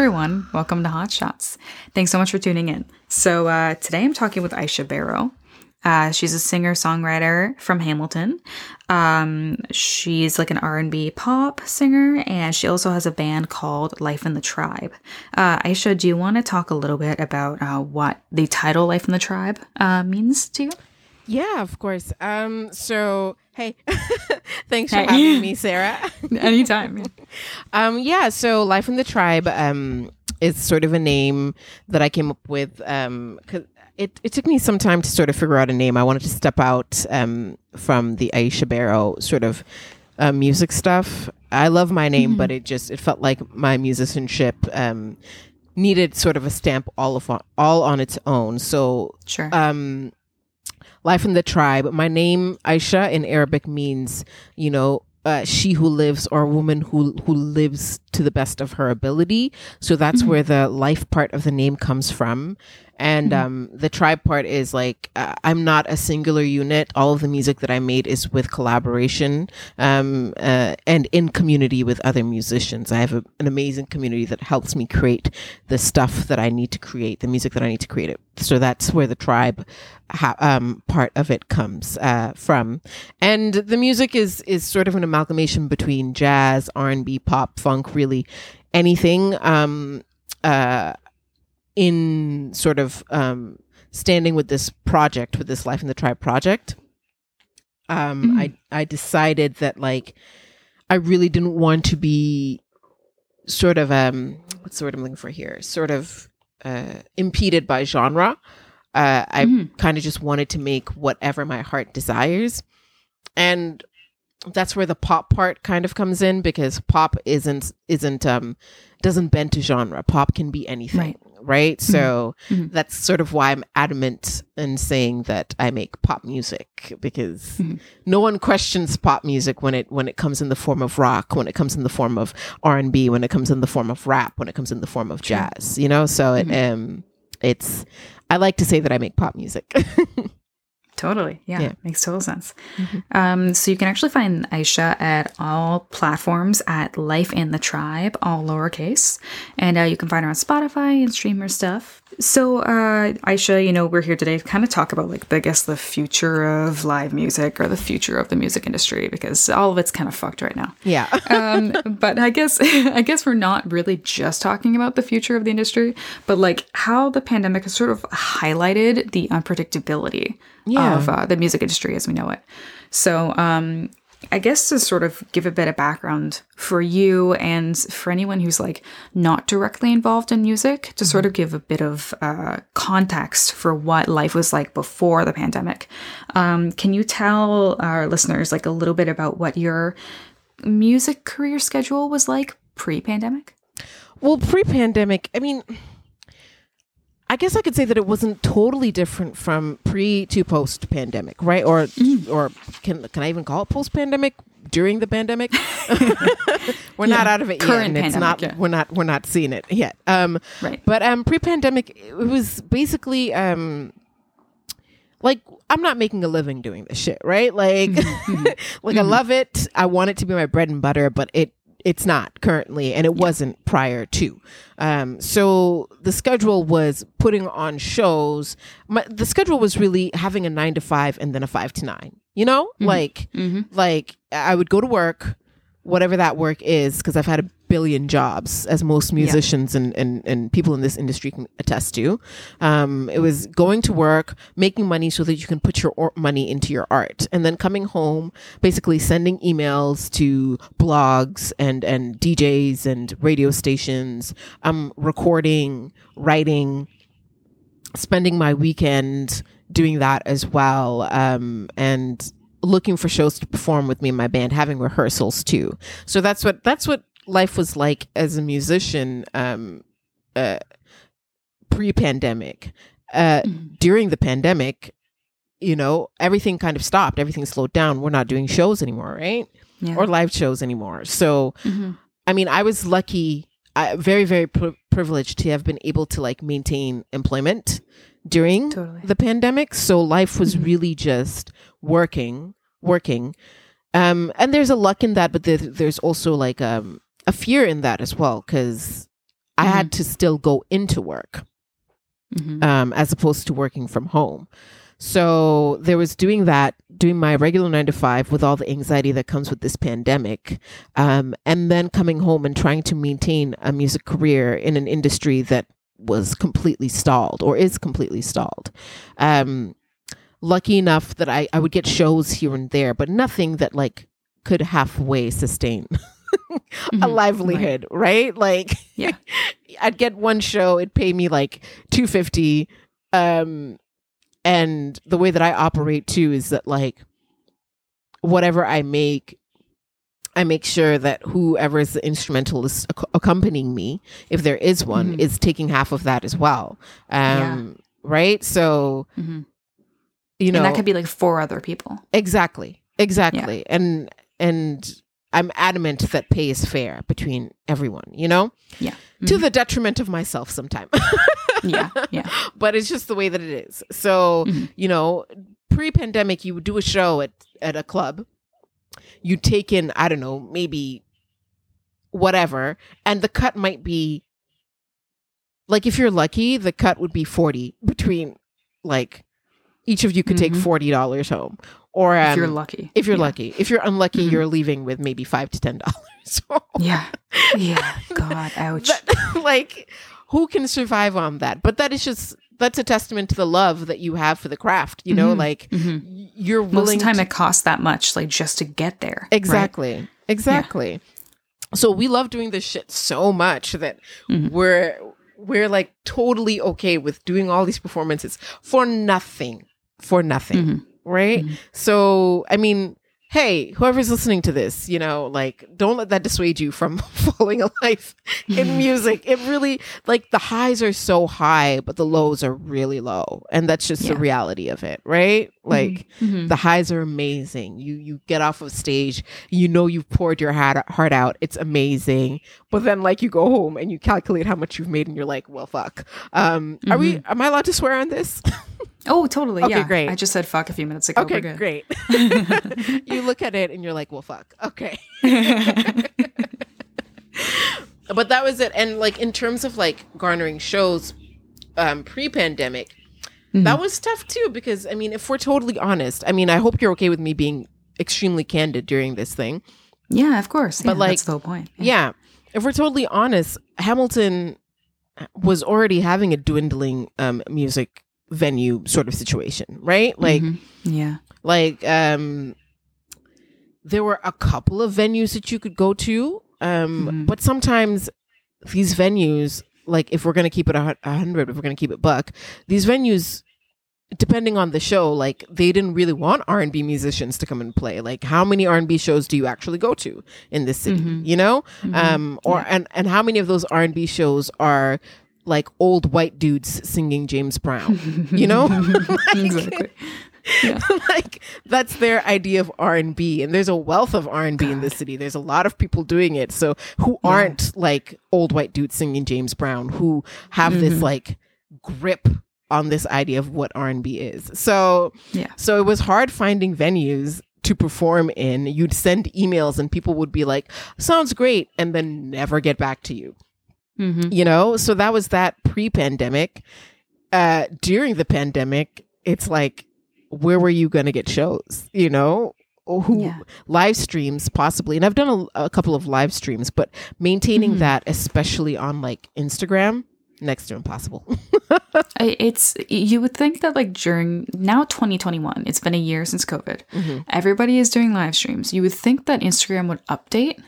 Everyone, welcome to Hot Shots. Thanks so much for tuning in. So uh, today I'm talking with Aisha Barrow. Uh, she's a singer songwriter from Hamilton. Um, she's like an R&B pop singer, and she also has a band called Life and the Tribe. Uh, Aisha, do you want to talk a little bit about uh, what the title Life and the Tribe uh, means to you? Yeah, of course. Um, so hey, thanks hey. for having me, Sarah. Anytime. um, yeah. So Life and the Tribe um is sort of a name that I came up with um cause it, it took me some time to sort of figure out a name. I wanted to step out um, from the Aisha Barrow sort of uh, music stuff. I love my name, mm-hmm. but it just it felt like my musicianship um, needed sort of a stamp all of on, all on its own. So sure. Um, Life and the Tribe. My name Aisha in Arabic means, you know, uh, she who lives or a woman who who lives to the best of her ability. So that's mm-hmm. where the life part of the name comes from and mm-hmm. um, the tribe part is like uh, i'm not a singular unit all of the music that i made is with collaboration um, uh, and in community with other musicians i have a, an amazing community that helps me create the stuff that i need to create the music that i need to create it so that's where the tribe ha- um, part of it comes uh, from and the music is is sort of an amalgamation between jazz r&b pop funk really anything um, uh, in sort of um, standing with this project, with this Life and the Tribe project, um, mm-hmm. I I decided that like I really didn't want to be sort of um what's the word I'm looking for here? Sort of uh, impeded by genre. Uh, I mm-hmm. kind of just wanted to make whatever my heart desires, and that's where the pop part kind of comes in because pop isn't isn't um doesn't bend to genre. Pop can be anything. Right right? Mm-hmm. So mm-hmm. that's sort of why I'm adamant in saying that I make pop music because mm-hmm. no one questions pop music when it when it comes in the form of rock, when it comes in the form of R and B, when it comes in the form of rap, when it comes in the form of jazz. You know, so it mm-hmm. um it's I like to say that I make pop music. Totally. Yeah, yeah, Makes total sense. Mm-hmm. Um, so you can actually find Aisha at all platforms at Life and the Tribe, all lowercase. And uh, you can find her on Spotify and stream her stuff. So, uh, Aisha, you know, we're here today to kind of talk about, like, I guess, the future of live music or the future of the music industry because all of it's kind of fucked right now. Yeah. um, but I guess, I guess we're not really just talking about the future of the industry, but like how the pandemic has sort of highlighted the unpredictability yeah. of uh, the music industry as we know it. So, um, I guess to sort of give a bit of background for you and for anyone who's like not directly involved in music, to mm-hmm. sort of give a bit of uh, context for what life was like before the pandemic. Um, can you tell our listeners like a little bit about what your music career schedule was like pre-pandemic? Well, pre-pandemic, I mean I guess I could say that it wasn't totally different from pre to post pandemic, right? Or mm. or can can I even call it post pandemic? During the pandemic, we're yeah. not out of it Current yet. it's not. Yeah. We're not. We're not seeing it yet. Um, right. But um, pre-pandemic, it was basically um, like I'm not making a living doing this shit, right? Like, mm-hmm. like mm-hmm. I love it. I want it to be my bread and butter, but it it's not currently and it yeah. wasn't prior to um, so the schedule was putting on shows My, the schedule was really having a nine to five and then a five to nine you know mm-hmm. like mm-hmm. like i would go to work whatever that work is because i've had a billion jobs, as most musicians yeah. and, and, and people in this industry can attest to. Um, it was going to work, making money so that you can put your or- money into your art, and then coming home, basically sending emails to blogs and, and DJs and radio stations, um, recording, writing, spending my weekend doing that as well. Um, and looking for shows to perform with me and my band, having rehearsals too. So that's what that's what life was like as a musician um, uh, pre-pandemic. Uh, mm-hmm. During the pandemic, you know, everything kind of stopped. Everything slowed down. We're not doing shows anymore, right? Yeah. Or live shows anymore. So, mm-hmm. I mean, I was lucky, I, very, very pri- privileged to have been able to like maintain employment during totally. the pandemic. So life was mm-hmm. really just working, working. Um, and there's a luck in that, but there's also like um, a fear in that as well because I had to still go into work Mhm. um, as opposed to working from home. So there was doing that, doing my regular nine to five with all the anxiety that comes with this pandemic, um, and then coming home and trying to maintain a music career in an industry that was completely stalled or is completely stalled. Um, lucky enough that I, I would get shows here and there, but nothing that like could halfway sustain a Mhm. livelihood, right? Like, Yeah. I'd get one show, it'd pay me like two fifty, um, and the way that I operate too is that like whatever I make, I make sure that whoever is the instrumentalist ac- accompanying me, if there is one, Mhm. is taking half of that as well. Um, right? So Mhm. you know and that could be like four other people. Exactly. Exactly. And and I'm adamant that pay is fair between everyone, you know? Yeah. To Mhm. the detriment of myself sometimes. yeah, yeah. but it's just the way that it is. So, Mhm. you know, pre-pandemic you would do a show at at a club. You take in, I don't know, maybe whatever, and the cut might be like if you're lucky, the cut would be 40 between like each of you could take Mhm. $40 home. Or um, if you're lucky. if you're Yeah. lucky. If you're unlucky, Mhm. you're leaving with maybe five to ten dollars. Yeah. Yeah. God, ouch. like, who can survive on that? But that is just that's a testament to the love that you have for the craft. You know, Mhm. like Mhm. you're Most of the time, to- it costs that much, like just to get there. right? exactly, exactly. So we love doing this shit so much that Mhm. we're we're like totally okay with doing all these performances for nothing, for nothing, Mhm. Right? Mhm. So, I mean, hey, whoever's listening to this, you know, like, don't let that dissuade you from falling a life in Mhm. music. It really, like, the highs are so high, but the lows are really low. And that's just the reality of it, right? Like, Mhm. the highs are amazing. You you get off of stage, you know you've poured your heart, heart out. It's amazing. But then like you go home and you calculate how much you've made and you're like, well fuck. Um are we am I allowed to swear on this? Oh, totally. Okay, yeah. great. I just said fuck a few minutes ago. okay, great. you look at it and you're like, well fuck. Okay. but that was it and like in terms of like garnering shows um pre-pandemic that Mhm. was tough too because i mean if we're totally honest i mean i hope you're okay with me being extremely candid during this thing yeah, of course. But, Yeah, like, that's the whole point. yeah if we're totally honest hamilton was already having a dwindling um music venue sort of situation right like Mhm. yeah. like um there were a couple of venues that you could go to um Mhm. but sometimes these venues like if we're to keep it a 100 if we're to keep it buck these venues depending on the show like they didn't really want r&b musicians to come and play like how many r&b shows do you actually go to in this city Mhm. you know Mhm. um or Yeah. and and how many of those r&b shows are like old white dudes singing james brown you know? exactly. Yeah. like that's their idea of r&b and there's a wealth of r&b in this city there's a lot of people doing it so who Yeah. aren't like old white dudes singing james brown who have this Mhm. like grip on this idea of what r&b is so Yeah. so it was hard finding venues to perform in you'd send emails and people would be like sounds great and then never get back to you Mhm. you know so that was that pre-pandemic uh during the pandemic it's like where were you going to get shows you know who Yeah. live streams possibly and i've done a, a couple of live streams but maintaining Mhm. that especially on like instagram next to impossible It's you would think that like during now 2021, it's been a year since COVID. Mhm. Everybody is doing live streams. You would think that Instagram would update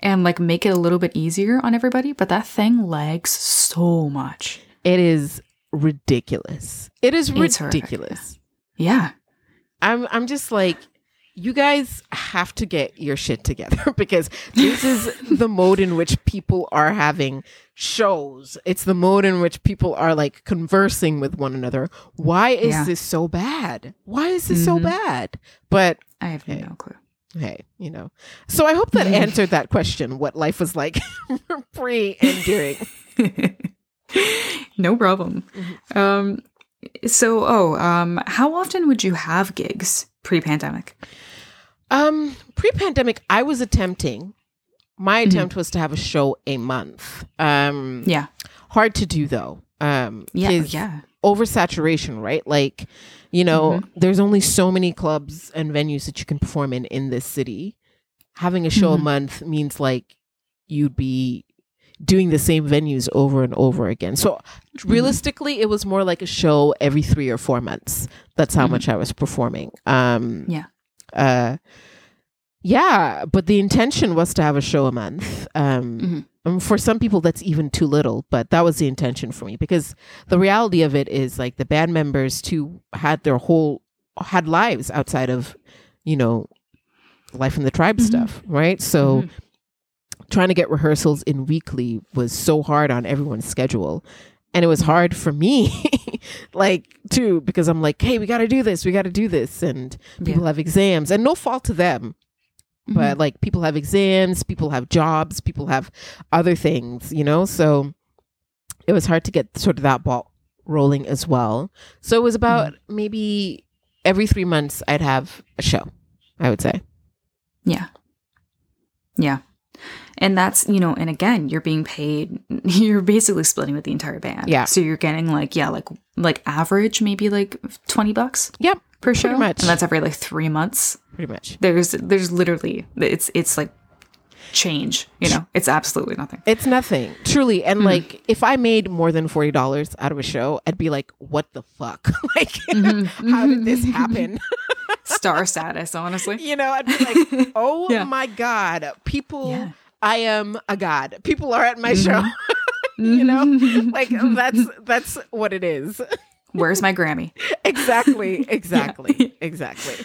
and like make it a little bit easier on everybody, but that thing lags so much. it is ridiculous it is It's horrific, ridiculous Yeah. i'm i'm just like you guys have to get your shit together because this is the mode in which people are having shows. It's the mode in which people are like conversing with one another. Why is Yeah. this so bad? Why is this so Mhm. bad? But I have Hey. no clue. hey, you know. So I hope that answered that question what life was like pre and during. no problem. Mm-hmm. Um so oh, um how often would you have gigs pre-pandemic? Um pre-pandemic I was attempting my attempt was to have a show a month. Um, Yeah. hard to do though. Um, Yeah. Yeah. oversaturation, right? Like, you know, Mm-hmm. there's only so many clubs and venues that you can perform in in this city. Having a show a Mhm. month means like you'd be doing the same venues over and over again. So Mm-hmm. realistically, it was more like a show every 3 or 4 months. That's how Mhm. much I was performing. Um Yeah. Uh yeah, but the intention was to have a show a month. Um Mhm. um, for some people that's even too little but that was the intention for me because the reality of it is like the band members too had their whole had lives outside of you know life and the tribe Mhm. stuff right so Mhm. trying to get rehearsals in weekly was so hard on everyone's schedule and it was hard for me like too because i'm like hey we got to do this we got to do this and people have exams and no fault to them Mm-hmm. but like people have exams, people have jobs, people have other things, you know? So it was hard to get sort of that ball rolling as well. So it was about maybe every three months I'd have a show, I would say. Yeah. Yeah. And that's, you know, and again, you're being paid, you're basically splitting with the entire band. Yeah. So you're getting like, yeah, like, like average, maybe like 20 bucks Yep, per show. much. And that's every like three months. pretty much. There's, there's literally, it's, it's like change, you know, it's absolutely nothing. It's nothing, truly. And like, if I made more than forty dollars out of a show, I'd be like, "What the fuck? like, Mm-hmm. how did this happen?" Star status, honestly. you know, I'd be like, "Oh Yeah. my god, people! Yeah. I am a god. People are at my show." you know, like that's that's what it is. Where's my Grammy? exactly, exactly, exactly.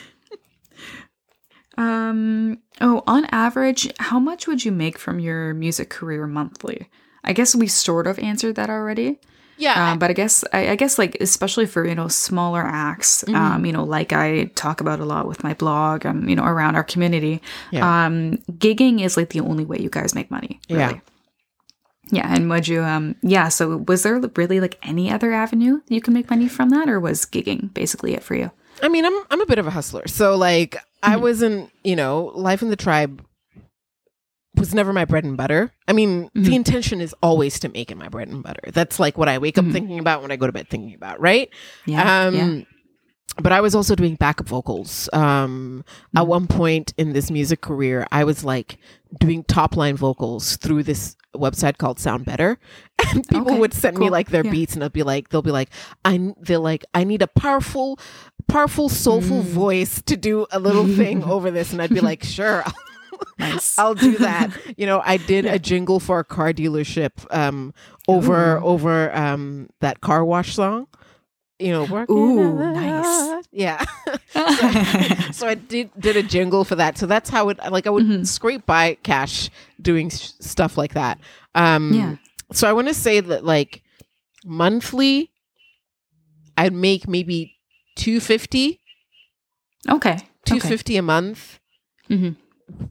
Um, oh, on average, how much would you make from your music career monthly? I guess we sort of answered that already. Yeah, Um, but I guess I, I guess like especially for you know smaller acts, Mm-hmm. um, you know, like I talk about a lot with my blog and you know around our community. Yeah. Um, gigging is like the only way you guys make money. Really. Yeah. Yeah, and would you um yeah, so was there really like any other avenue you can make money from that or was gigging basically it for you? I mean, I'm I'm a bit of a hustler, so like I Mm-hmm. wasn't, you know, life and the tribe was never my bread and butter. I mean, Mm-hmm. the intention is always to make it my bread and butter. That's like what I wake up thinking about when I go to bed thinking about, right? Mm-hmm. Yeah. um yeah. but I was also doing backup vocals. Um Mm-hmm. at one point in this music career, I was like doing top line vocals through this website called SoundBetter. And people Okay, would send me like their Yeah. beats and they'll be like they'll be like I they're like I need a powerful powerful soulful Mm. voice to do a little thing over this and I'd be like sure Nice. I'll do that. You know, I did a jingle for a car dealership um over over um that car wash song. You know, Ooh, nice. Yeah. so I did did a jingle for that. So that's how it like I would Mm-hmm. scrape by cash doing s- stuff like that. Um Yeah. so I want to say that like monthly I'd make maybe 250 okay. okay. 250 a month Mhm.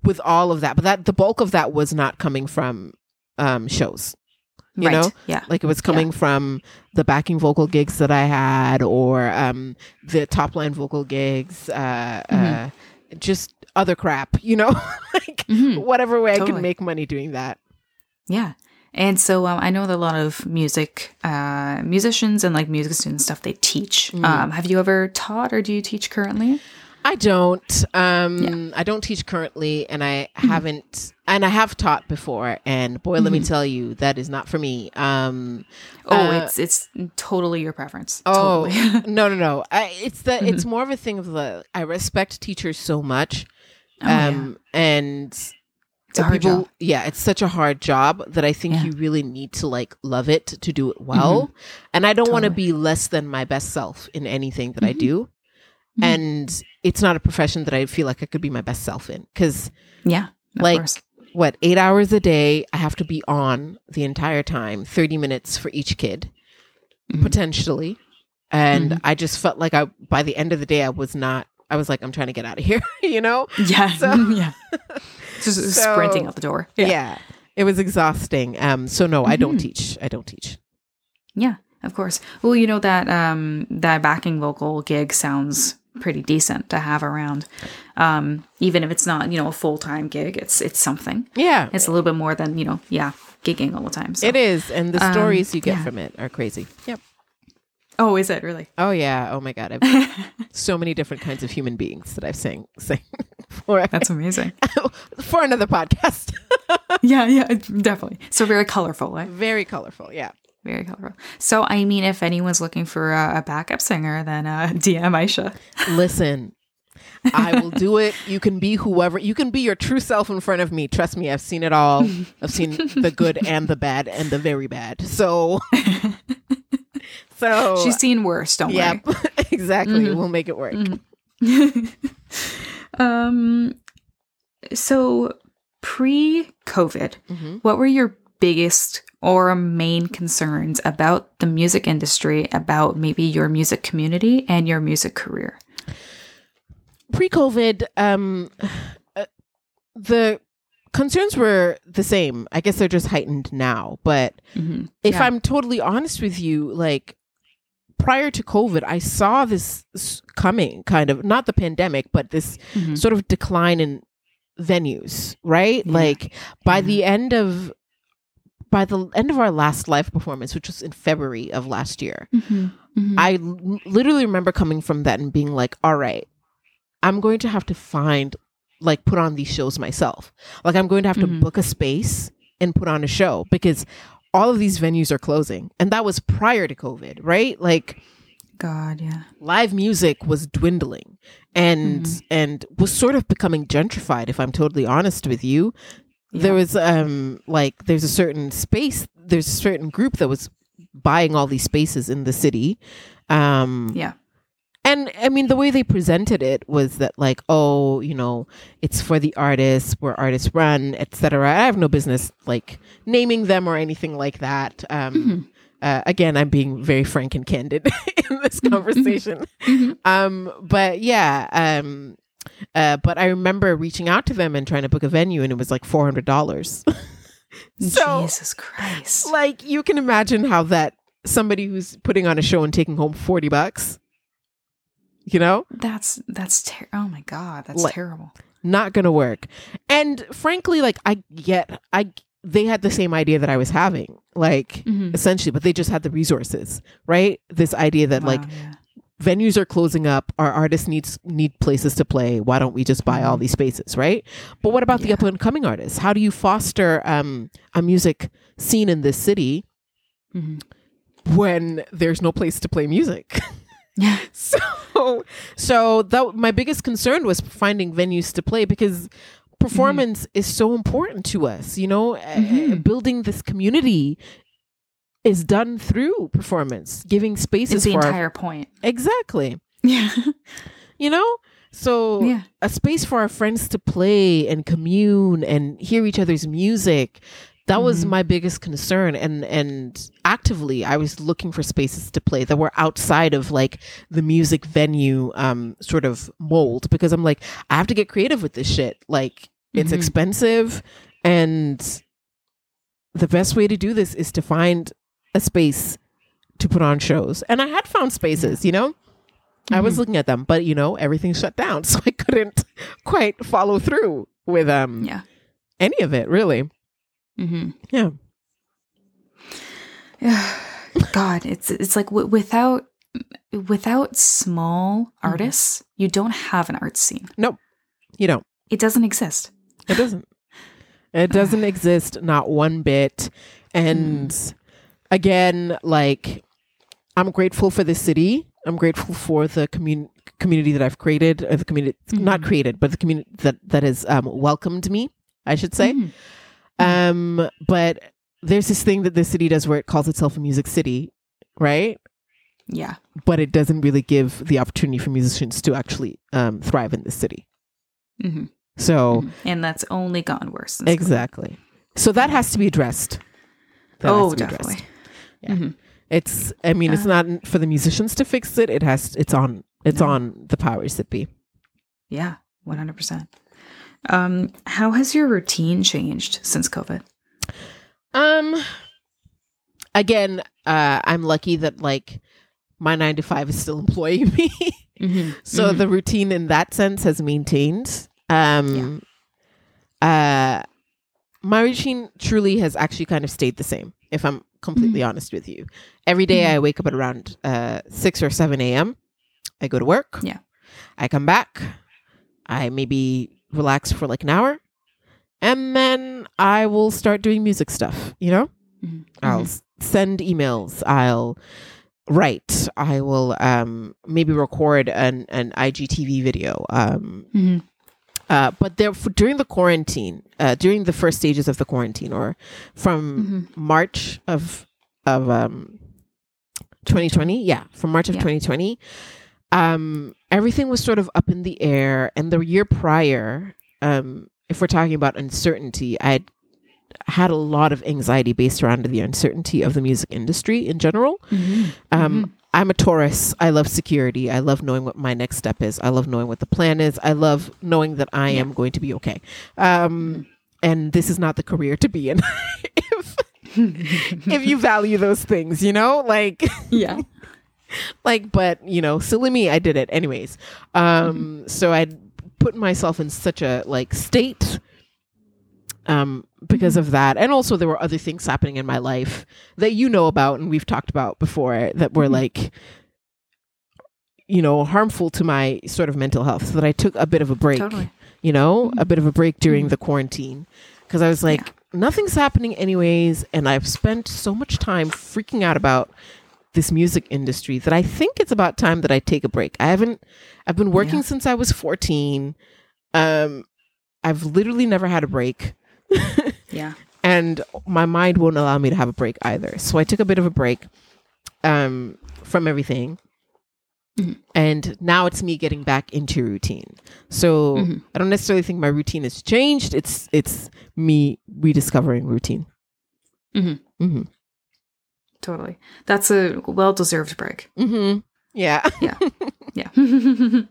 With all of that but that the bulk of that was not coming from um shows you right. know? Yeah. like it was coming from the backing vocal gigs that i had or um the top line vocal gigs uh Mm-hmm. uh just other crap you know like Mhm. whatever way i Totally. can make money doing that Yeah. And so um, I know that a lot of music uh, musicians and like music students stuff they teach. Mm. Um, have you ever taught or do you teach currently? I don't. Um, I don't teach currently, and I Mm-hmm. haven't, and I have taught before. And boy, let me tell you, that is not for me. Um, Oh, uh, it's it's totally your preference. oh Totally. no, no, no! I, it's the Mm-hmm. it's more of a thing of the I respect teachers so much, Oh, yeah. um, and It's a hard people, job. yeah, it's such a hard job that I think Yeah. you really need to like love it to do it well. And I don't want to Mm-hmm. Be less than my best self in anything that I Mhm. do. Mhm. And it's not a profession that I feel like I could be my best self in because yeah. Like course. what eight hours a day i have to be on the entire time 30 minutes for each kid Mhm. potentially and Mhm. i just felt like i by the end of the day i was not i was like i'm trying to get out of here you know Yeah. so- yeah. Just So- sprinting out the door. yeah. it was exhausting um so no i don't Mhm. teach i don't teach Yeah, of course. Well, you know that um that backing vocal gig sounds pretty decent to have around. Um, even if it's not, you know, a full time gig, it's it's something. Yeah. It's a little bit more than, you know, yeah, gigging all the time. So. It is, and the stories you get yeah. from it are crazy. Yep. Oh, is it really? Oh yeah. Oh my god. I've so many different kinds of human beings that I've sang sang for That's amazing. for another podcast. yeah, yeah, definitely. So very colorful, eh? Very colorful. Yeah. Very colorful. So, I mean, if anyone's looking for a, a backup singer, then uh, DM Aisha. Listen, I will do it. You can be whoever. You can be your true self in front of me. Trust me, I've seen it all. I've seen the good and the bad and the very bad. So, so She's seen worse. Don't worry. yeah, exactly. We'll make it work. worry. um. So, pre-COVID, Mhm. what were your biggest or main concerns about the music industry, about maybe your music community and your music career? Pre-COVID, um, uh, the concerns were the same. I guess they're just heightened now. But Mhm. if Yeah. I'm totally honest with you, like prior to COVID, I saw this coming, kind of not the pandemic, but this Mhm. sort of decline in venues, right? Yeah. Like by Yeah. the end of by the end of our last live performance, which was in February of last year, Mhm. Mhm. I l- literally remember coming from that and being like, all right, I'm going to have to find, like, put on these shows myself. Like, I'm going to have to Mhm. book a space and put on a show because all of these venues are closing. And that was prior to COVID, right? Like, God, yeah. live music was dwindling and Mhm. and was sort of becoming gentrified if i'm totally honest with you there was um like there's a certain space there's a certain group that was buying all these spaces in the city um Yeah. and i mean the way they presented it was that like oh you know it's for the artists where artists run etc i have no business like naming them or anything like that um Mhm. uh, again i'm being very frank and candid in this conversation Mhm. um but yeah um uh but i remember reaching out to them and trying to book a venue and it was like $400 so Jesus Christ. like you can imagine how that somebody who's putting on a show and taking home 40 bucks you know That's that's ter- oh my god, that's Like- terrible. not gonna work and frankly like i get i they had the same idea that i was having like Mhm. essentially but they just had the resources right this idea that like yeah. Venues are closing up our artists needs need places to play. Why don't we just buy all Mhm. these spaces right? But what about the up and coming artists? How do you foster um, a music scene in this city Mhm. when there's no place to play music? Yeah, so so that my biggest concern was finding venues to play because performance is so important to us you know Uh, Mhm. building this community is done through performance giving spaces it's the for our- entire point. exactly Yeah, you know so yeah, a space for our friends to play and commune and hear each other's music that was Mhm. my biggest concern and and actively i was looking for spaces to play that were outside of like the music venue um sort of mold because i'm like i have to get creative with this shit like it's Mhm. expensive and the best way to do this is to find a space to put on shows and i had found spaces you know I was Mhm. looking at them, but you know, everything shut down, so I couldn't quite follow through with um yeah. any of it, really. Mm-hmm. Yeah. Yeah. God, it's it's like w- without without small Mm-hmm. artists, you don't have an art scene. No, you don't. It doesn't exist. it doesn't. It doesn't exist, not one bit. And Mm. Again, like I'm grateful for the city. I'm grateful for the commun- community that I've created, or the community not Mhm. created, but the community that that has um, welcomed me. I should say. Mhm. Um, but there's this thing that the city does where it calls itself a music city, right? Yeah. But it doesn't really give the opportunity for musicians to actually um, thrive in the city. hmm So And that's only gone worse. exactly. So that has to be addressed. That Oh, definitely. addressed. Yeah. Mhm. It's. I mean, it's Uh, not for the musicians to fix it. It has. It's on. It's No. on the powers that be. Yeah, one hundred percent. Um, how has your routine changed since COVID? Um. Again, uh, I'm lucky that like my nine to five is still employing me. Mm-hmm. so the routine in that sense has maintained. Um, uh, my routine truly has actually kind of stayed the same. If I'm completely honest with you, every day I wake up at around uh, six or seven a.m. I go to work. Yeah. I come back. I maybe relax for like an hour, and then I will start doing music stuff. You know, Mhm. I'll s- send emails. I'll write. I will um, maybe record an an IGTV video. Um, Mhm. Uh, but there during the quarantine, uh, during the first stages of the quarantine, or from Mhm. March of of um, 2020, yeah, from March of Yeah. 2020, um, everything was sort of up in the air. And the year prior, um, if we're talking about uncertainty, I had had a lot of anxiety based around the uncertainty of the music industry in general. Mhm. Um, I'm a Taurus. I love security. I love knowing what my next step is. I love knowing what the plan is. I love knowing that I am going to be okay. Um, and this is not the career to be in. if, if you value those things, you know, like, yeah. like, but you know, silly me, I did it anyways. Um, so I put myself in such a like state um because of that and also there were other things happening in my life that you know about and we've talked about before that were Mhm. like you know harmful to my sort of mental health so that I took a bit of a break Totally. you know Mhm. a bit of a break during Mhm. the quarantine because I was like nothing's happening anyways and I've spent so much time freaking out about this music industry that I think it's about time that I take a break. I haven't I've been working Yeah. since I was 14. Um I've literally never had a break Yeah. and my mind won't allow me to have a break either. So I took a bit of a break um from everything. Mhm. And now it's me getting back into routine. So Mhm. I don't necessarily think my routine has changed. It's it's me rediscovering routine. Mhm. Mhm. Totally. That's a well deserved break. Mhm. Yeah. Yeah.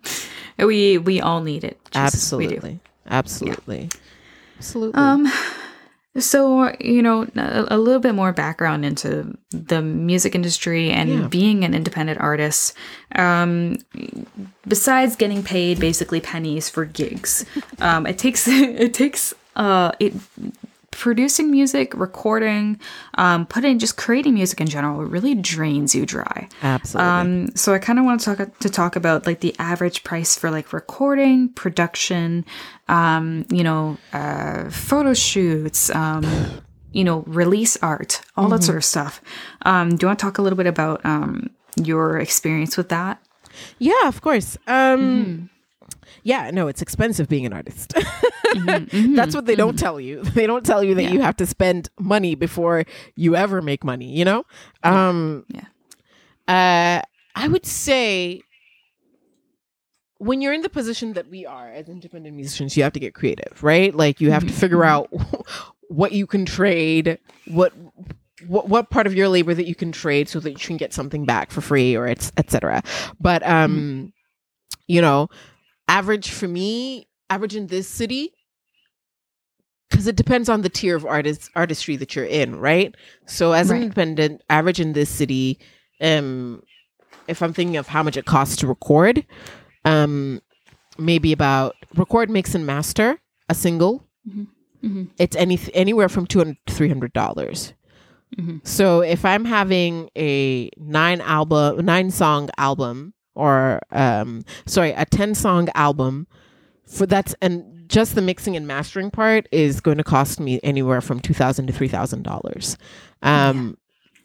we we all need it. Jesus, we do. Absolutely. Absolutely. Absolutely. Um, so you know a, a little bit more background into the music industry and Yeah. being an independent artist. Um, besides getting paid basically pennies for gigs, um, it takes it takes uh it producing music, recording, um, putting just creating music in general really drains you dry. Absolutely. Um, so I kind of want to talk to talk about like the average price for like recording, production, um, you know, uh, photo shoots, um, you know, release art, all that sort of stuff. Um, do you want to talk a little bit about um, your experience with that? yeah, of course. Um Mm-hmm. Yeah, no, it's expensive being an artist. That's what they don't tell you. They don't tell you that Mm-hmm. Yeah. you have to spend money before you ever make money, you know? Um Yeah. Uh I would say when you're in the position that we are as independent musicians, you have to get creative, right? Like you have to figure out what you can trade, what what what part of your labor that you can trade so that you can get something back for free or it's etc. But um you know, average for me, average in this city because it depends on the tier of artist artistry that you're in, right? So as Right. an independent, average in this city, um, if I'm thinking of how much it costs to record, um, maybe about record, mix, and master a single. Mhm. It's any anywhere from two hundred to three hundred dollars. Mhm. So if I'm having a nine album, nine song album, or um, sorry, a ten song album, for that's and just the mixing and mastering part is going to cost me anywhere from two thousand to three thousand dollars. Um,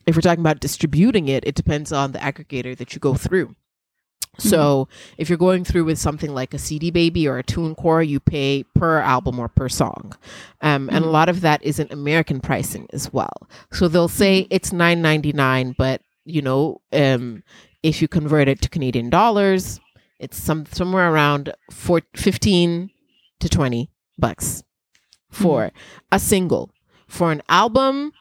If we're talking about distributing it, it depends on the aggregator that you go through. So if you're going through with something like a CD Baby or a TuneCore, you pay per album or per song, um, and a lot of that isn't American pricing as well. So they'll say it's nine ninety nine, but you know, um, if you convert it to Canadian dollars, it's some somewhere around four, 15 to 20 bucks for a single. For an album,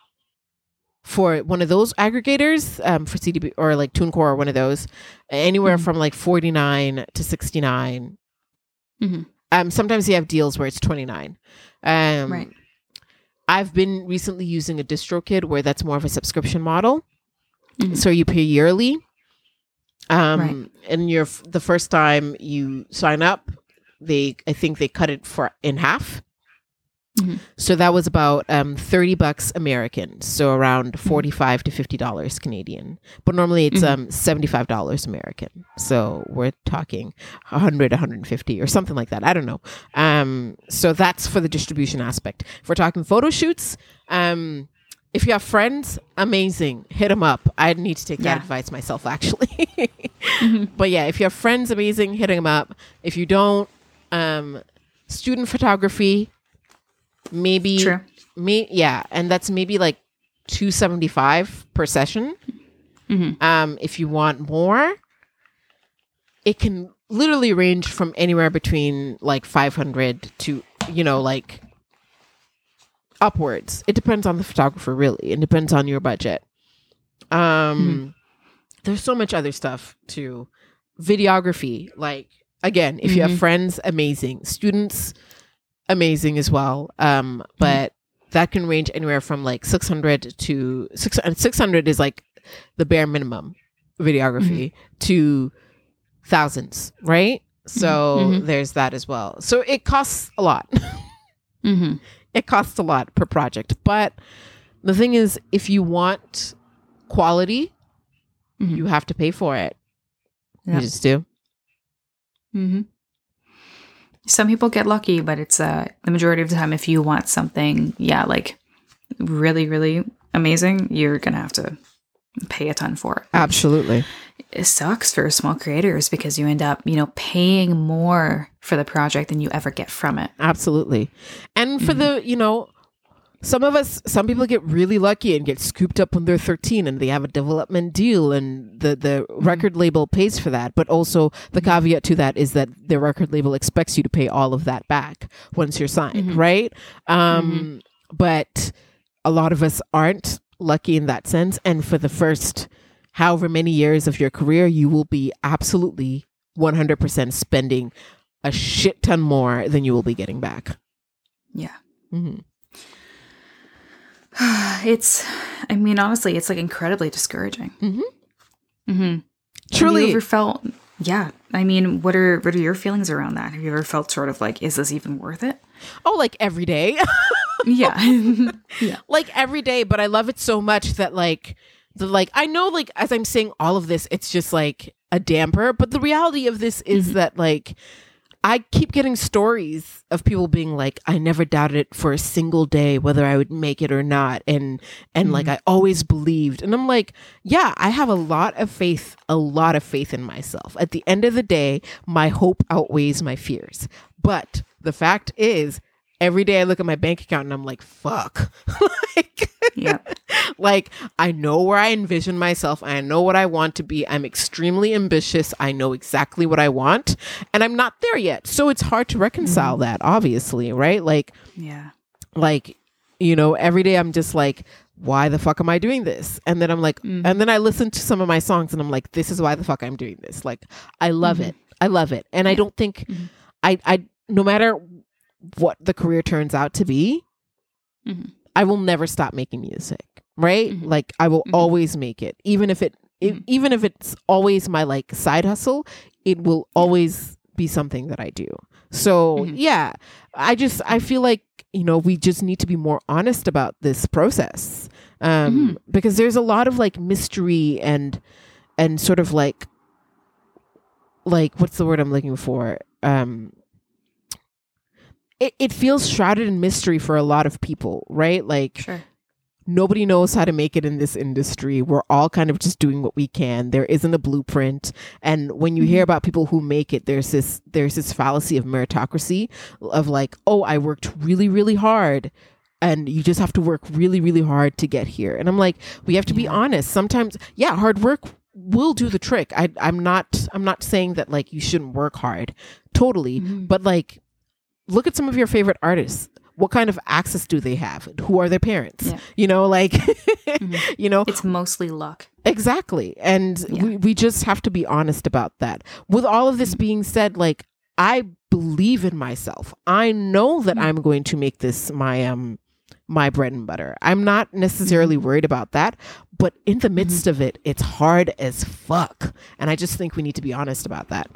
for one of those aggregators, um, for CDB or like TuneCore or one of those, anywhere Mhm. from like 49 to 69. Mhm. Um, sometimes you have deals where it's 29. Um, Right. I've been recently using a distro DistroKid where that's more of a subscription model. Mhm. So you pay yearly Um, Right. and you're the first time you sign up, they I think they cut it for in half. Mhm. So that was about um, thirty bucks American, so around Mm-hmm. forty five to fifty dollars Canadian. But normally it's Mhm. um seventy five dollars American. So we're talking 100, 150 or something like that. I don't know. Um, so that's for the distribution aspect. If we're talking photo shoots, um, if you have friends, amazing. Hit them up. I need to take that advice myself, actually. Mhm. but yeah, if you have friends, amazing. Hitting them up. If you don't, um, student photography, maybe True. me yeah and that's maybe like 275 per session Mhm. um if you want more it can literally range from anywhere between like 500 to you know like upwards. It depends on the photographer really. It depends on your budget. Um there's so much other stuff too. Videography like again if you have Mhm. friends amazing. Students amazing as well. Um but that can range anywhere from like 600 to 6 and 600 is like the bare minimum videography to thousands right? So Mhm. there's that as well. So it costs a lot it costs a lot per project but the thing is if you want quality Mhm. you have to pay for it Yeah. you just do Mm-hmm. Some people get lucky, but it's uh the majority of the time. If you want something, yeah, like really, really amazing, you're gonna have to pay a ton for it. absolutely It sucks for small creators because you end up, you know, paying more for the project than you ever get from it. absolutely and for Mhm. the you know some of us some people get really lucky and get scooped up when they're 13 and they have a development deal and the the record label pays for that but also the caveat to that is that the record label expects you to pay all of that back once you're signed Mhm. right um but a lot of us aren't lucky in that sense and for the first however many years of your career you will be absolutely 100% spending a shit ton more than you will be getting back Yeah. hmm It's, I mean, honestly, it's like incredibly discouraging. Mhm. Mm-hmm. Have truly you ever felt? Yeah. I mean, what are what are your feelings around that? Have you ever felt sort of like, is this even worth it? oh like every day yeah. like every day but i love it so much that like the like i know like as i'm saying all of this it's just like a damper but the reality of this is Mhm. that like i keep getting stories of people being like i never doubted it for a single day whether i would make it or not and and like i always believed and i'm like yeah i have a lot of faith a lot of faith in myself. At the end of the day my hope outweighs my fears. But the fact is every day i look at my bank account and i'm like fuck like yeah. like I know where I envision myself. I know what I want to be. I'm extremely ambitious. I know exactly what I want, and I'm not there yet. So it's hard to reconcile that, obviously, right? Like, Yeah. like you know, every day I'm just like, why the fuck am I doing this? And then I'm like, Mhm. and then I listen to some of my songs, and I'm like, this is why the fuck I'm doing this. Like, I love Mhm. it. I love it, and I don't think Mhm. I, I, no matter what the career turns out to be, Mhm. I will never stop making music, right? Mhm. Like I will Mhm. always make it, even if it, if, Mhm. even if it's always my like side hustle, it will always be something that I do. So Mhm. yeah, I just I feel like you know we just need to be more honest about this process, um, Mhm. because there's a lot of like mystery and and sort of like like what's the word I'm looking for? Um, it, it feels shrouded in mystery for a lot of people, right? Like Sure. nobody knows how to make it in this industry. We're all kind of just doing what we can. There isn't a blueprint. And when you hear about people who make it, there's this there's this fallacy of meritocracy of like, oh, I worked really, really hard. And you just have to work really, really hard to get here. And I'm like, we have to be Yeah. honest. Sometimes, yeah, hard work will do the trick. I, I'm not I'm not saying that like you shouldn't work hard. Totally. Mhm. But like look at some of your favorite artists. What kind of access do they have? Who are their parents? Yeah. You know, like Mhm. you know, It's mostly luck. exactly. And Yeah. we, we just have to be honest about that. With all of this being said, like I believe in myself. I know that Mhm. I'm going to make this my um my bread and butter. I'm not necessarily Mm-hmm. worried about that, but in the midst of it, it's hard as fuck. And I just think we need to be honest about that.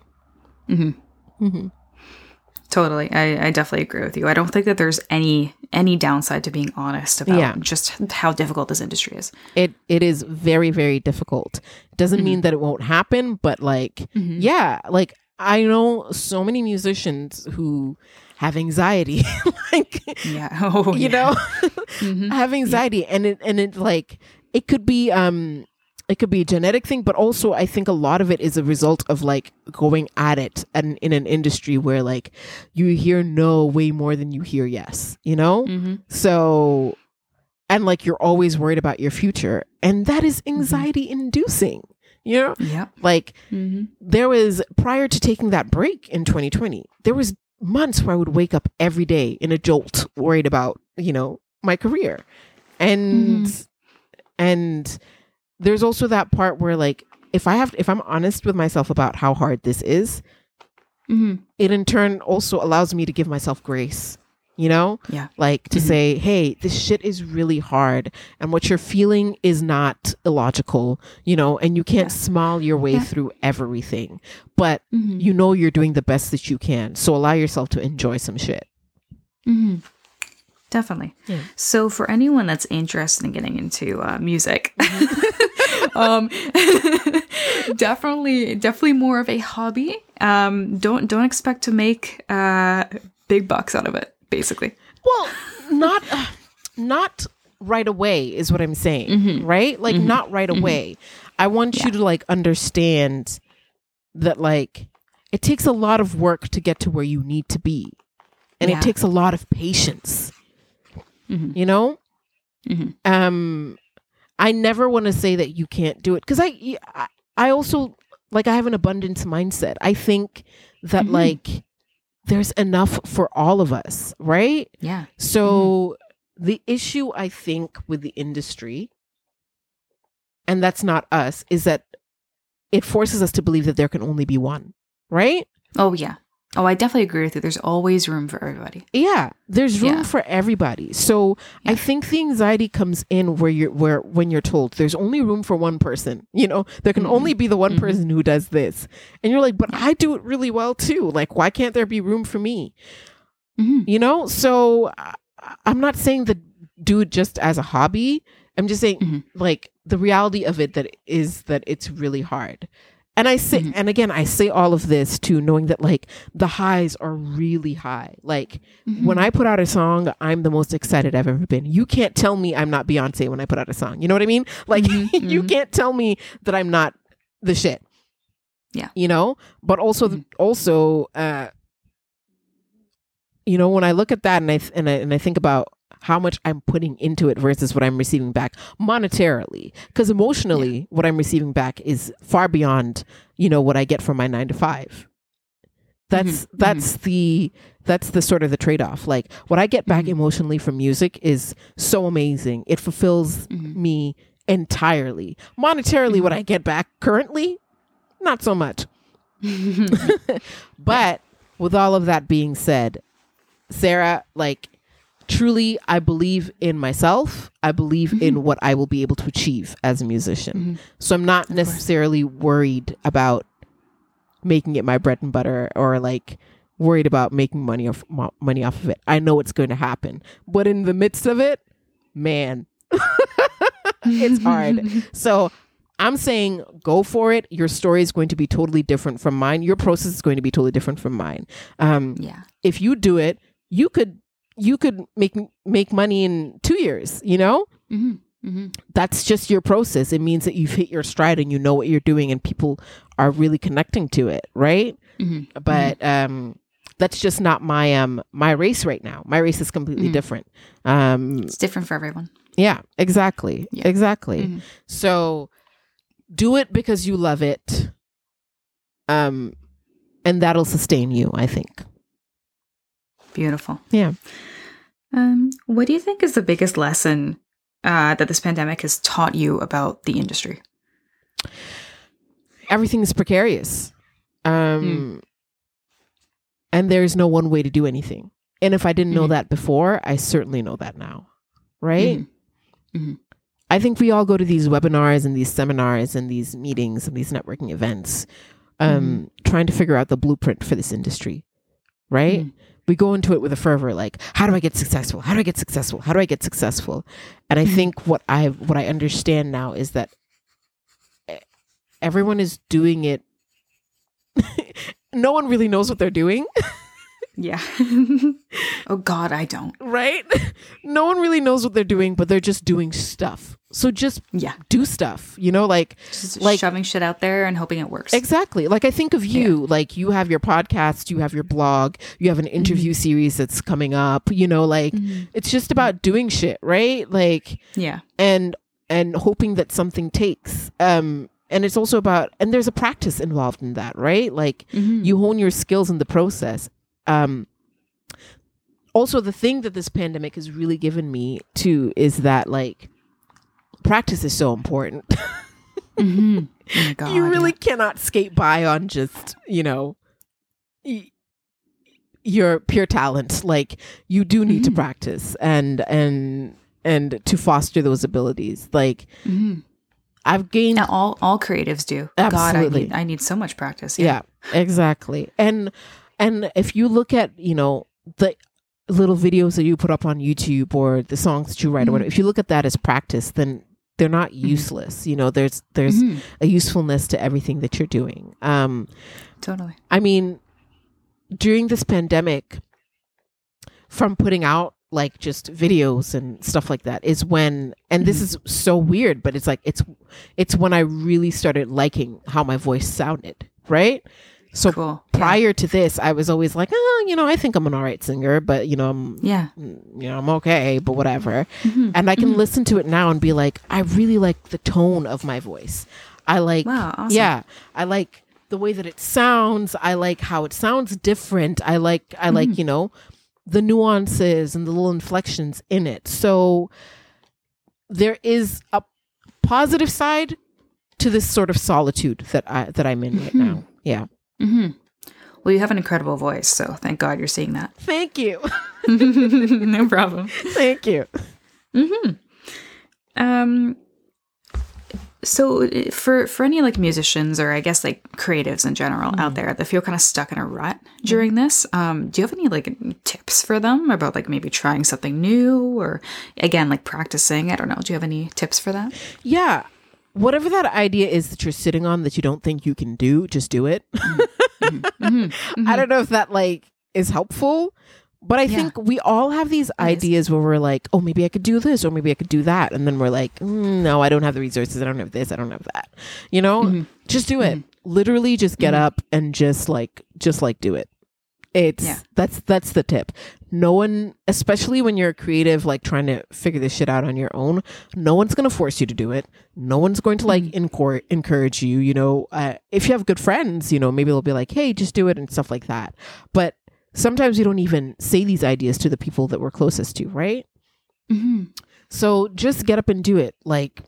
Totally. I, I definitely agree with you. I don't think that there's any any downside to being honest about Yeah. just how difficult this industry is. It it is very very difficult. Doesn't mean mm-hmm. that it won't happen, but like mm-hmm. yeah, like I know so many musicians who have anxiety like Yeah. Oh, you yeah. know mm-hmm. have anxiety and it and it like it could be um it could be a genetic thing but also i think a lot of it is a result of like going at it and in an industry where like you hear no way more than you hear yes you know? Mhm. so and like you're always worried about your future and that is anxiety inducing you know? Yeah. like hmm there was prior to taking that break in 2020 there was months where i would wake up every day in a jolt worried about you know my career. And and there's also that part where like if i have if i'm honest with myself about how hard this is hmm it in turn also allows me to give myself grace you know Yeah. like to Mhm. say hey this shit is really hard and what you're feeling is not illogical you know and you can't Yeah. smile your way Yeah. through everything but hmm you know you're doing the best that you can so allow yourself to enjoy some shit hmm Definitely. Yeah. So, for anyone that's interested in getting into uh, music, um, definitely, definitely more of a hobby. Um, don't don't expect to make uh, big bucks out of it. Basically, well not uh, not right away is what i'm saying Mhm. right like Mhm. not right Mhm. away i want Yeah. you to like understand that like it takes a lot of work to get to where you need to be and Yeah. it takes a lot of patience Mhm. you know Mhm. um i never want to say that you can't do it because I, I also like i have an abundance mindset. I think that Mhm. like there's enough for all of us right? Yeah, so the issue I think with the industry, and that's not us, is that it forces us to believe that there can only be one, right? oh yeah, oh I definitely agree with you. There's always room for everybody. Yeah, there's room Yeah. for everybody. So I think the anxiety comes in where you're where when you're told there's only room for one person. You know, there can Mhm. only be the one Mhm. person who does this, and you're like, but I do it really well too. Like, why can't there be room for me? hmm you know so I- i'm not saying that do it just as a hobby i'm just saying Mhm. like the reality of it that is that it's really hard and i say Mhm. and again i say all of this to knowing that like the highs are really high like when i put out a song i'm the most excited i've ever been you can't tell me i'm not beyonce when i put out a song you know what i mean like Mhm, you mhm. can't tell me that i'm not the shit Yeah. you know but also Mhm. also uh you know when i look at that and i th- and i, and I think about how much i'm putting into it versus what i'm receiving back monetarily. Because emotionally what i'm receiving back is far beyond you know what i get from my 9 to 5 that's Mhm, that's the that's the sort of the trade-off. Like what i get back Mhm. emotionally from music is so amazing. It fulfills Mhm. me entirely. Monetarily what i get back currently not so much. But with all of that being said, Sarah, like truly, I believe in myself. I believe Mm-hmm. in what I will be able to achieve as a musician. Mhm. So I'm not course. necessarily worried about making it my bread and butter or like worried about making money off mo- money off of it. I know it's going to happen, but in the midst of it, man, it's hard. So I'm saying go for it. Your story is going to be totally different from mine. Your process is going to be totally different from mine. Um, yeah, if you do it, you could you could make make money in two years. You know, hmm hmm that's just your process. It means that you've hit your stride and you know what you're doing, and people are really connecting to it, right? hmm But um, that's just not my um my race right now. My race is completely Mhm. different. Um, it's different for everyone. yeah, exactly, Yeah. exactly. Mhm. So do it because you love it. Um and that'll sustain you, I think. Beautiful. Yeah. Um, what do you think is the biggest lesson uh, that this pandemic has taught you about the industry? Everything is precarious. Um and there's no one way to do anything. And if I didn't know Mhm. that before, I certainly know that now. right? Mhm. Mhm. I think we all go to these webinars and these seminars and these meetings and these networking events, um, trying to figure out the blueprint for this industry, right? Mhm. We go into it with a fervor, like, how do I get successful? How do I get successful? How do I get successful? And I Mhm. think what I what I understand now is that everyone is doing it. no one really knows what they're doing. Yeah. oh God, I don't. right? No one really knows what they're doing, but they're just doing stuff. So just Yeah. do stuff, you know, like Just Like- shoving shit out there and hoping it works. exactly. Like I think of you, like you have your podcast, you have your blog, you have an interview series that's coming up, you know, like Mhm. it's just about doing shit, right? Like Yeah. and and hoping that something takes. Um and it's also about and there's a practice involved in that, right? Like Mhm. you hone your skills in the process um also the thing that this pandemic has really given me too is that like practice is so important Mhm. Oh my God, you really yeah. cannot skate by on just you know y- your pure talent like you do need to Mhm. practice and and and to foster those abilities like Mhm. i've gained Now, all all creatives do. God, I need I need so much practice. yeah exactly and and if you look at you know the little videos that you put up on youtube or the songs that you write or Mhm. whatever if you look at that as practice then they're not useless you know there's there's Mhm. a usefulness to everything that you're doing um Totally. i mean during this pandemic from putting out like just videos and stuff like that is when and this Mhm. is so weird but it's like it's it's when i really started liking how my voice sounded right so cool. Yeah. prior to this i was always like oh you know i think i'm an all right singer but you know i'm Yeah. you know i'm okay but whatever Mhm. and i can Mhm. listen to it now and be like i really like the tone of my voice i like Wow. Awesome. yeah i like the way that it sounds i like how it sounds different i like i like Mhm. you know the nuances and the little inflections in it so there is a positive side to this sort of solitude that i that i'm in right Mhm. now yeah hmm Well, you have an incredible voice, so thank God you're seeing that. thank you no problem. thank you hmm Um. So uh, for for any like musicians or I guess like creatives in general out there that feel kind of stuck in a rut during this, um, do you have any like tips for them about like maybe trying something new or again like practicing? I don't know. Do you have any tips for that? Yeah. Whatever that idea is that you're sitting on that you don't think you can do, just do it. Mhm. I don't know if that like is helpful, but I Yeah. think we all have these ideas where we're like, oh, maybe I could do this or maybe I could do that. And then we're like, mm, no, I don't have the resources. I don't have this. I don't have that. You know, Mhm. just do it. Literally just get Mhm. up and just like, just like do it. It's Yeah. that's that's the tip. No one, especially when you're a creative, like trying to figure this shit out on your own, no one's gonna force you to do it. No one's going to like encor- encourage you. You know, uh, if you have good friends, you know, maybe they'll be like, "Hey, just do it" and stuff like that. But sometimes you don't even say these ideas to the people that we're closest to, right? Mhm. So just get up and do it. Like,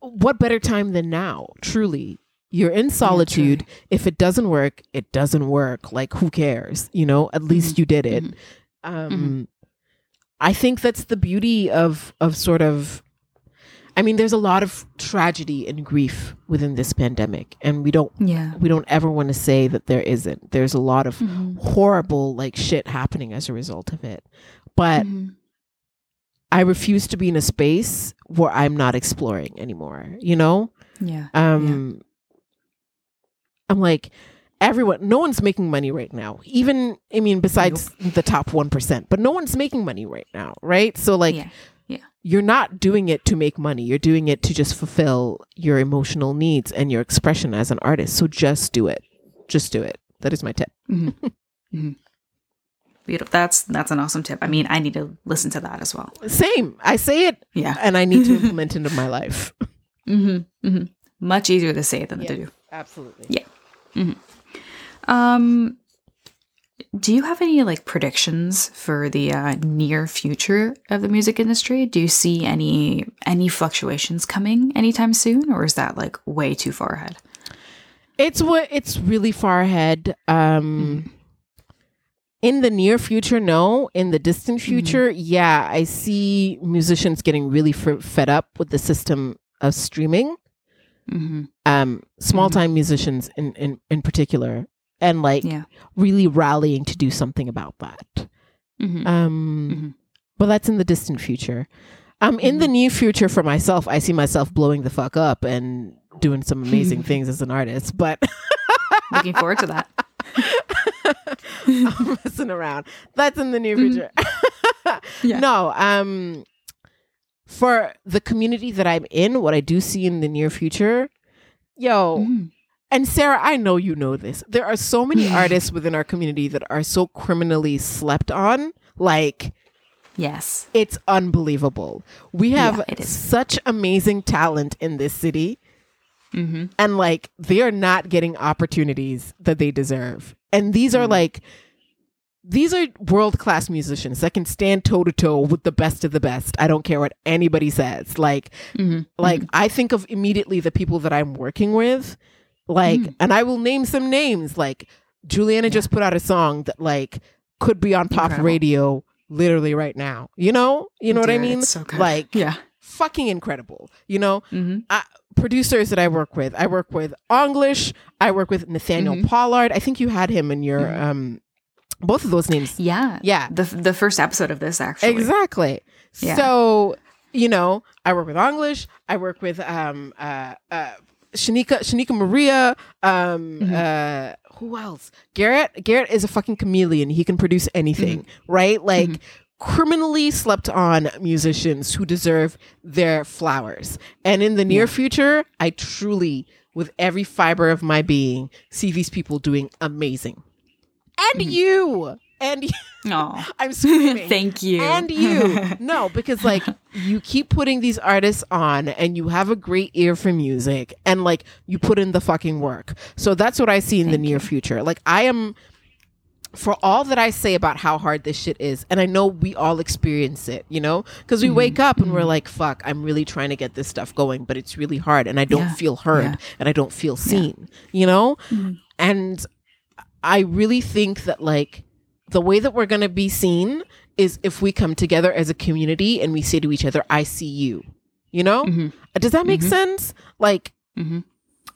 what better time than now? Truly, you're in solitude. if it doesn't work, it doesn't work. Like, who cares? You know, at least you did it. Mhm. Um, I think that's the beauty of of sort of. I mean, there's a lot of tragedy and grief within this pandemic, and we don't Yeah. we don't ever want to say that there isn't. There's a lot of Mhm. horrible like shit happening as a result of it, but Mhm. I refuse to be in a space where I'm not exploring anymore. You know, Yeah. um, I'm like everyone. No one's making money right now. Even I mean, besides the top one percent, but no one's making money right now, right? So like, yeah. you're not doing it to make money. You're doing it to just fulfill your emotional needs and your expression as an artist. So just do it. Just do it. That is my tip. Beautiful. That's that's an awesome tip. I mean, I need to listen to that as well. Same. I say it Yeah. and I need to implement into my life. Mm-hmm. Mm-hmm. Much easier to say than to do. Absolutely. Um, do you have any like predictions for the uh, near future of the music industry? Do you see any any fluctuations coming anytime soon, or is that like way too far ahead? It's what it's really far ahead. Um in the near future, no. In the distant future, yeah, I see musicians getting really f- fed up with the system of streaming. Mm-hmm. Um, small time musicians in, in in particular, and like Yeah. really rallying to do something about that. Mm-hmm. Um, Mhm. but that's in the distant future. Um, in the near future for myself, I see myself blowing the fuck up and doing some amazing things as an artist. But Looking forward to that. I'm messing around. That's in the near future. Yeah. No, um, for the community that I'm in, what I do see in the near future, yo, Mhm. and Sarah, I know you know this. There are so many artists within our community that are so criminally slept on. Like, Yes. it's unbelievable. We have Yeah, such amazing talent in this city, Mm-hmm. and like, they are not getting opportunities that they deserve. And these Mm. are like, these are world class musicians that can stand toe to toe with the best of the best. I don't care what anybody says. Like, Mm-hmm. like I think of immediately the people that I'm working with, like, Mm. and I will name some names. Like, Juliana just put out a song that like could be on pop Incredible. radio literally right now. You know, you know what I mean? so. Like, Yeah. fucking incredible. You know, Mm-hmm. producers that I work with. I work with English. I work with Nathanael Mhm. Pollard. I think you had him in your Mhm. um, both of those names. Yeah. Yeah. The the first episode of this actually. Exactly. Yeah. So, you know, I work with English. I work with um uh uh Shanika Shanika Maria. Um Mhm. uh who else? Garrett. Garrett is a fucking chameleon. He can produce anything, right? Like Mhm. criminally slept on musicians who deserve their flowers. And in the near Yeah. future, I truly with every fiber of my being see these people doing amazing. And you. And you. Oh. I'm screaming Thank you. and you no because like you keep putting these artists on and you have a great ear for music and like you put in the fucking work so that's what i see in the near you. future like i am for all that i say about how hard this shit is and i know we all experience it you know because we Mhm, wake up and we're mhm. like fuck i'm really trying to get this stuff going but it's really hard and i don't Yeah, feel heard yeah. and i don't feel seen you know Mhm. and I really think that like the way that we're going to be seen is if we come together as a community and we say to each other, I see you. You know? Mhm. Does that make Mhm. sense? Like Mhm.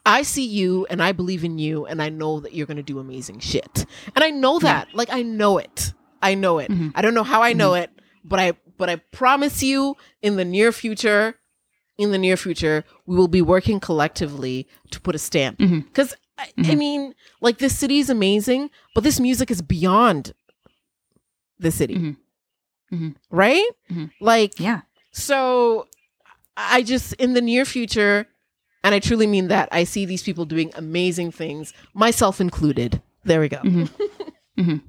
I see you and I believe in you and I know that you're going to do amazing shit. And I know that. Like I know it. I know it. Mhm. I don't know how I know it, but I but I promise you in the near future in the near future we will be working collectively to put a stamp because I, I Mhm. mean like this city is amazing but this music is beyond the city Mhm. Mhm. right Mhm. like Yeah. so i just in the near future and i truly mean that i see these people doing amazing things myself included there we go Mhm. Mhm.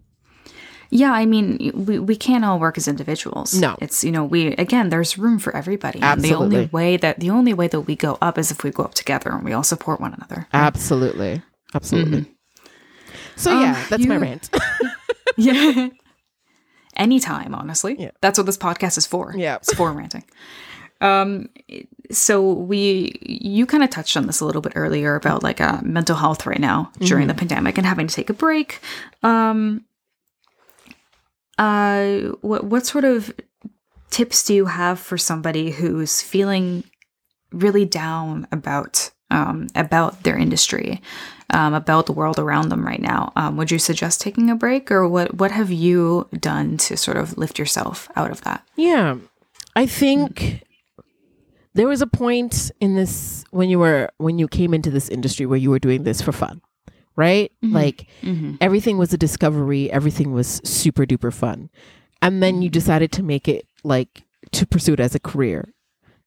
Yeah, I mean, we, we can't all work as individuals. No. it's you know we again, there's room for everybody. And the only way that the only way that we go up is if we go up together and we all support one another. absolutely absolutely so Um, yeah that's my rant yeah. Anytime, honestly. Yeah. That's what this podcast is for. Yeah. It's for ranting. Um so we you kind of touched on this a little bit earlier about like uh, mental health right now during the pandemic and having to take a break. Um uh what what sort of tips do you have for somebody who's feeling really down about um, about their industry, um, about the world around them right now. Um, would you suggest taking a break, or what? What have you done to sort of lift yourself out of that? Yeah. I think there was a point in this when you were when you came into this industry where you were doing this for fun. Right? Mhm. Like Mm-hmm. everything was a discovery, everything was super duper fun. And then you decided to make it like to pursue it as a career.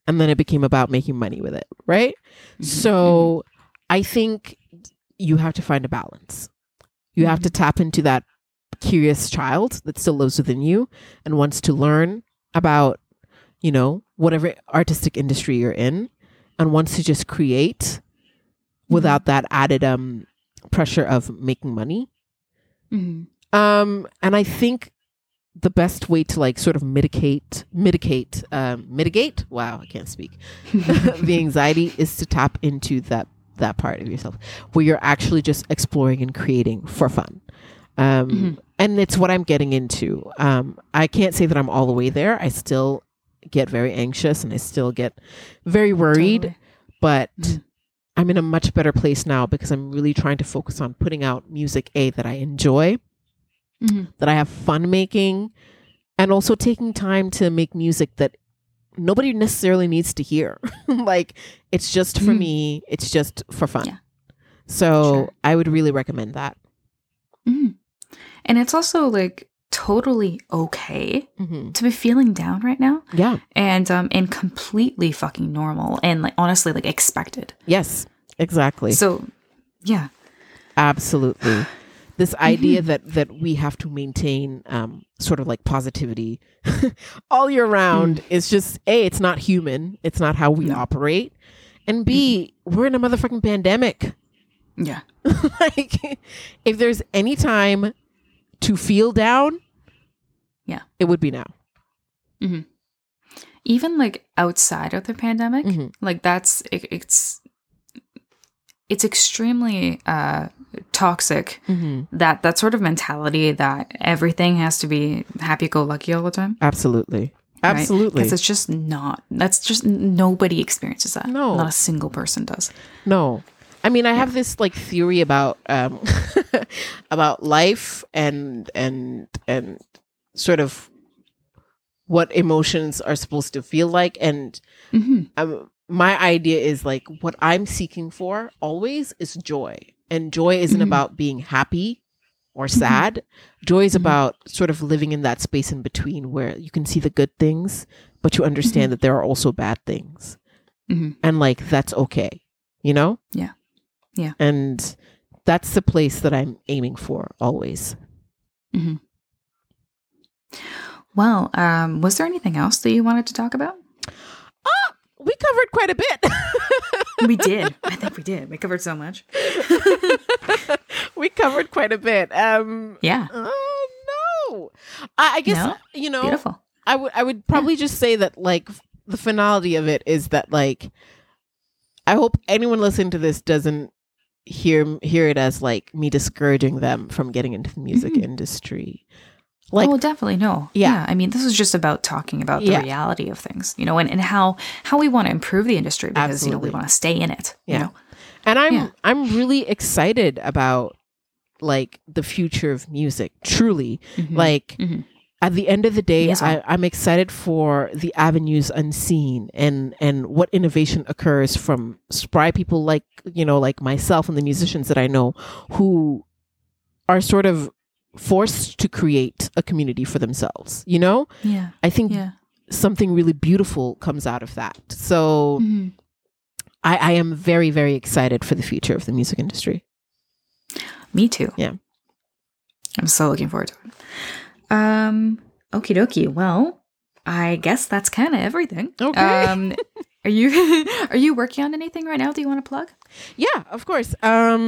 And then it became about making money with it, right? So I think you have to find a balance. You have to tap into that curious child that still lives within you and wants to learn about, you know, whatever artistic industry you're in and wants to just create without that added um pressure of making money. Mm-hmm. Um and I think the best way to like sort of mitigate mitigate um mitigate wow i can't speak the anxiety is to tap into that that part of yourself where you're actually just exploring and creating for fun um Mhm. and it's what I'm getting into. Um, I can't say that I'm all the way there. I still get very anxious and I still get very worried, Totally. but Mhm. I'm in a much better place now because I'm really trying to focus on putting out music a that I enjoy, Mhm. that I have fun making, and also taking time to make music that nobody necessarily needs to hear. like it's just for Mhm. me, it's just for fun. Yeah. So Sure. I would really recommend that. Mhm. And it's also like totally okay hmm to be feeling down right now Yeah. and um and completely fucking normal and like honestly like expected. Yes. Exactly. So yeah. Absolutely. This idea that that we have to maintain um, sort of like positivity all year round is just a. It's not human. It's not how we No. operate. And b. We're in a motherfucking pandemic. Yeah. like, if there's any time to feel down, Yeah. it would be now. Even like outside of the pandemic, Mhm. like that's it, it's it's extremely uh toxic Mm-hmm. that that sort of mentality that everything has to be happy go lucky all the time. Absolutely. Absolutely. Because it's just not. That's just nobody experiences that. No. Not a single person does. No. I mean, I have this like theory about um about life and and and sort of what emotions are supposed to feel like and hmm um, my idea is like what I'm seeking for always is joy. And joy isn't Mhm. about being happy or sad. Joy is Mhm. about sort of living in that space in between where you can see the good things, but you understand that there are also bad things and like that's okay you know Yeah. Yeah. and that's the place that i'm aiming for always Well, um, was there anything else that you wanted to talk about? Oh, we covered quite a bit We did. I think we did. We covered so much. we covered quite a bit um Yeah. oh no i, I guess No? you know Beautiful. i would i would probably just say that like the finality of it is that like i hope anyone listening to this doesn't hear hear it as like me discouraging them from getting into the music Mhm. industry like oh, definitely no. Yeah. I mean, this is just about talking about the Yeah. reality of things, you know, and, and how how we want to improve the industry because you know we want to stay in it. Yeah. You know. and i'm Yeah. i'm really excited about like the future of music truly Mhm. like Mhm. At the end of the day Yes, I, i'm excited for the avenues unseen and and what innovation occurs from spry people like you know like myself and the musicians that i know who are sort of forced to create a community for themselves you know Yeah. i think Yeah. something really beautiful comes out of that so Mhm. I, I am very very excited for the future of the music industry Me too. Yeah. I'm so looking forward to it. Um, okie dokie. Well, I guess that's kind of everything. Okay. Um, are you are you working on anything right now Do you want to plug? Yeah, of course. Um,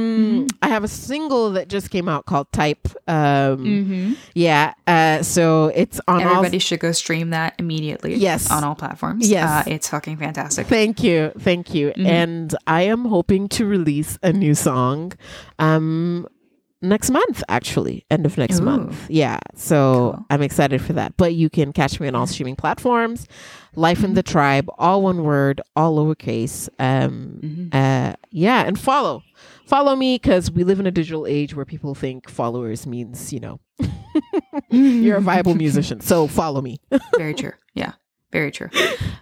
Mhm. I have a single that just came out called Type. Um, Mm-hmm. Yeah. Uh, so it's on Everybody all. should go stream that immediately. Yes. on all platforms. Yes. uh, it's fucking fantastic. Thank you, thank you. Mhm. And I am hoping to release a new song, um, next month. Actually, end of next Ooh. month. Yeah. So Cool. I'm excited for that. But you can catch me on all streaming platforms. Life and the Mm-hmm. Tribe, all one word, all lowercase. Um, Mhm. uh yeah and follow follow me because we live in a digital age where people think followers means you know you're a viable musician so follow me Very true. Yeah. Very true.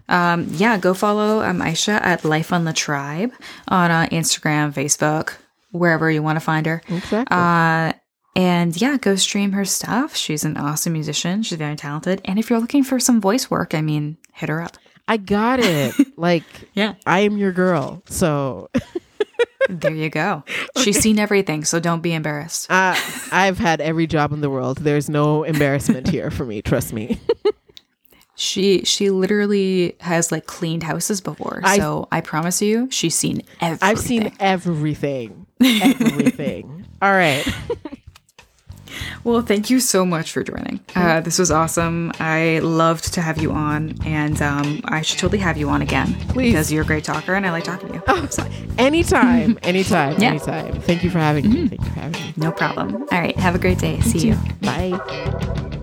Um, yeah, go follow um, Aisha at Life and the Tribe on uh, Instagram, Facebook, wherever you want to find her. exactly Uh, and yeah, go stream her stuff. She's an awesome musician. She's very talented. And if you're looking for some voice work, I mean, hit her up. i got it like Yeah. i am your girl so There you go. She's seen everything, so don't be embarrassed. uh, i've had every job in the world there's no embarrassment here for me trust me She she literally has like cleaned houses before. I- so I promise you, she's seen everything. i've seen everything everything all right Well, thank you so much for joining. Uh, this was awesome. I loved to have you on, and um, I should totally have you on again Please. because you're a great talker, and I like talking to you. Oh, anytime, anytime, Yeah. anytime. Thank you for having me. Thank you for having me. No problem. All right. Have a great day. See you. Bye.